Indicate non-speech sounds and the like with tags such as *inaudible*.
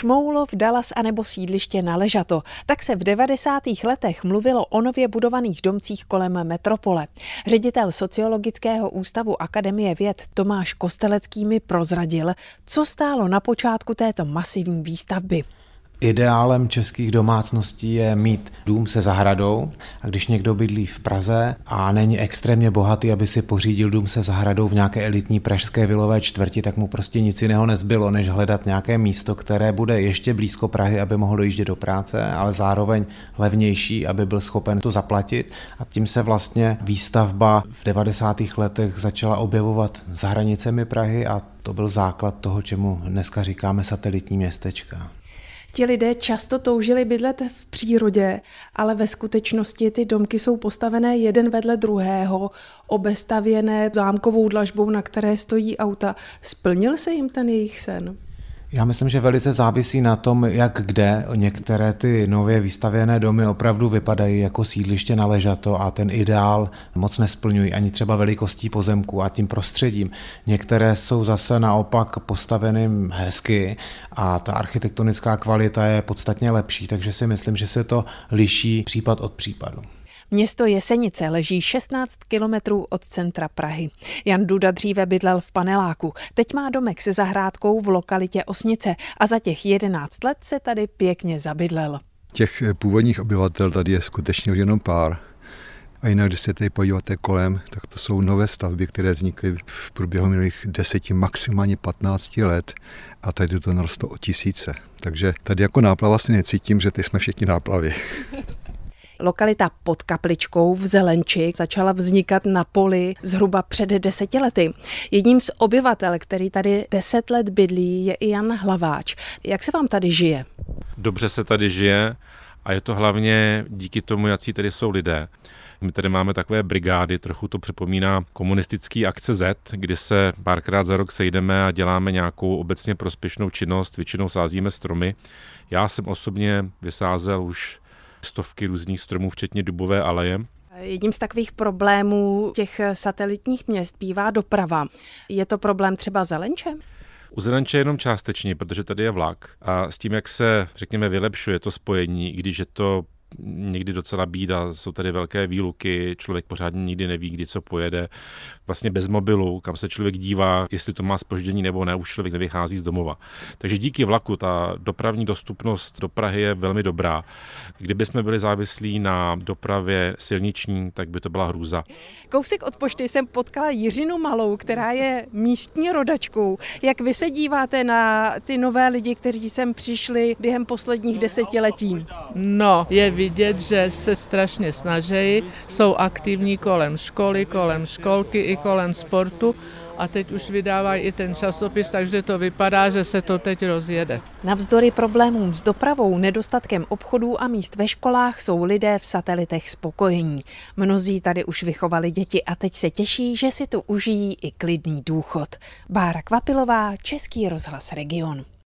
Šmoulov, Dallas anebo sídliště na Ležato. Tak se v 90. letech mluvilo o nově budovaných domcích kolem metropole. Ředitel Sociologického ústavu Akademie věd Tomáš Kostelecký mi prozradil, co stálo na počátku této masivní výstavby. Ideálem českých domácností je mít dům se zahradou a když někdo bydlí v Praze a není extrémně bohatý, aby si pořídil dům se zahradou v nějaké elitní pražské vilové čtvrti, tak mu prostě nic jiného nezbylo, než hledat nějaké místo, které bude ještě blízko Prahy, aby mohl dojíždět do práce, ale zároveň levnější, aby byl schopen to zaplatit. A tím se vlastně výstavba v 90. letech začala objevovat za hranicemi Prahy a to byl základ toho, čemu dneska říkáme satelitní městečka. Ti lidé často toužili bydlet v přírodě, ale ve skutečnosti ty domky jsou postavené jeden vedle druhého, obestavěné zámkovou dlažbou, na které stojí auta. Splnil se jim ten jejich sen? Já myslím, že velice závisí na tom, jak kde. Některé ty nově vystavěné domy opravdu vypadají jako sídliště na ležato a ten ideál moc nesplňují ani třeba velikostí pozemku a tím prostředím. Některé jsou zase naopak postaveny hezky a ta architektonická kvalita je podstatně lepší, takže si myslím, že se to liší případ od případu. Město Jesenice leží 16 kilometrů od centra Prahy. Jan Duda dříve bydlel v paneláku, teď má domek se zahrádkou v lokalitě Osnice a za těch 11 let se tady pěkně zabydlel. Těch původních obyvatel tady je skutečně jenom pár. A jinak, když se tady podíváte kolem, tak to jsou nové stavby, které vznikly v průběhu minulých deseti, maximálně 15 let a tady to narostlo o tisíce. Takže tady jako náplava si necítím, že teď jsme všichni náplavy. *laughs* Lokalita pod Kapličkou v Zelenči začala vznikat na poli zhruba před deseti lety. Jedním z obyvatel, který tady deset let bydlí, je i Jan Hlaváč. Jak se vám tady žije? Dobře se tady žije a je to hlavně díky tomu, jaký tady jsou lidé. My tady máme takové brigády, trochu to připomíná komunistický akce Z, kdy se párkrát za rok sejdeme a děláme nějakou obecně prospěšnou činnost, většinou sázíme stromy. Já jsem osobně vysázel už stovky různých stromů, včetně dubové aleje. Jedním z takových problémů těch satelitních měst bývá doprava. Je to problém třeba Zelenče? U Zelenče jenom částečně, protože tady je vlak a s tím, jak se, řekněme, vylepšuje to spojení, i když je to někdy docela bída, jsou tady velké výluky, člověk pořádně nikdy neví, kdy co pojede. Vlastně bez mobilu, kam se člověk dívá, jestli to má spoždění nebo ne, už člověk nevychází z domova. Takže díky vlaku ta dopravní dostupnost do Prahy je velmi dobrá. Kdyby jsme byli závislí na dopravě silniční, tak by to byla hrůza. Kousek od pošty jsem potkala Jiřinu Malou, která je místní rodačkou. Jak vy se díváte na ty nové lidi, kteří sem přišli během posledních desetiletí? No, je vidět, že se strašně snaží, jsou aktivní kolem školy, kolem školky i kolem sportu a teď už vydávají i ten časopis, takže to vypadá, že se to teď rozjede. Navzdory problémům s dopravou, nedostatkem obchodů a míst ve školách jsou lidé v satelitech spokojení. Mnozí tady už vychovali děti a teď se těší, že si tu užijí i klidný důchod. Bára Kvapilová, Český rozhlas Region.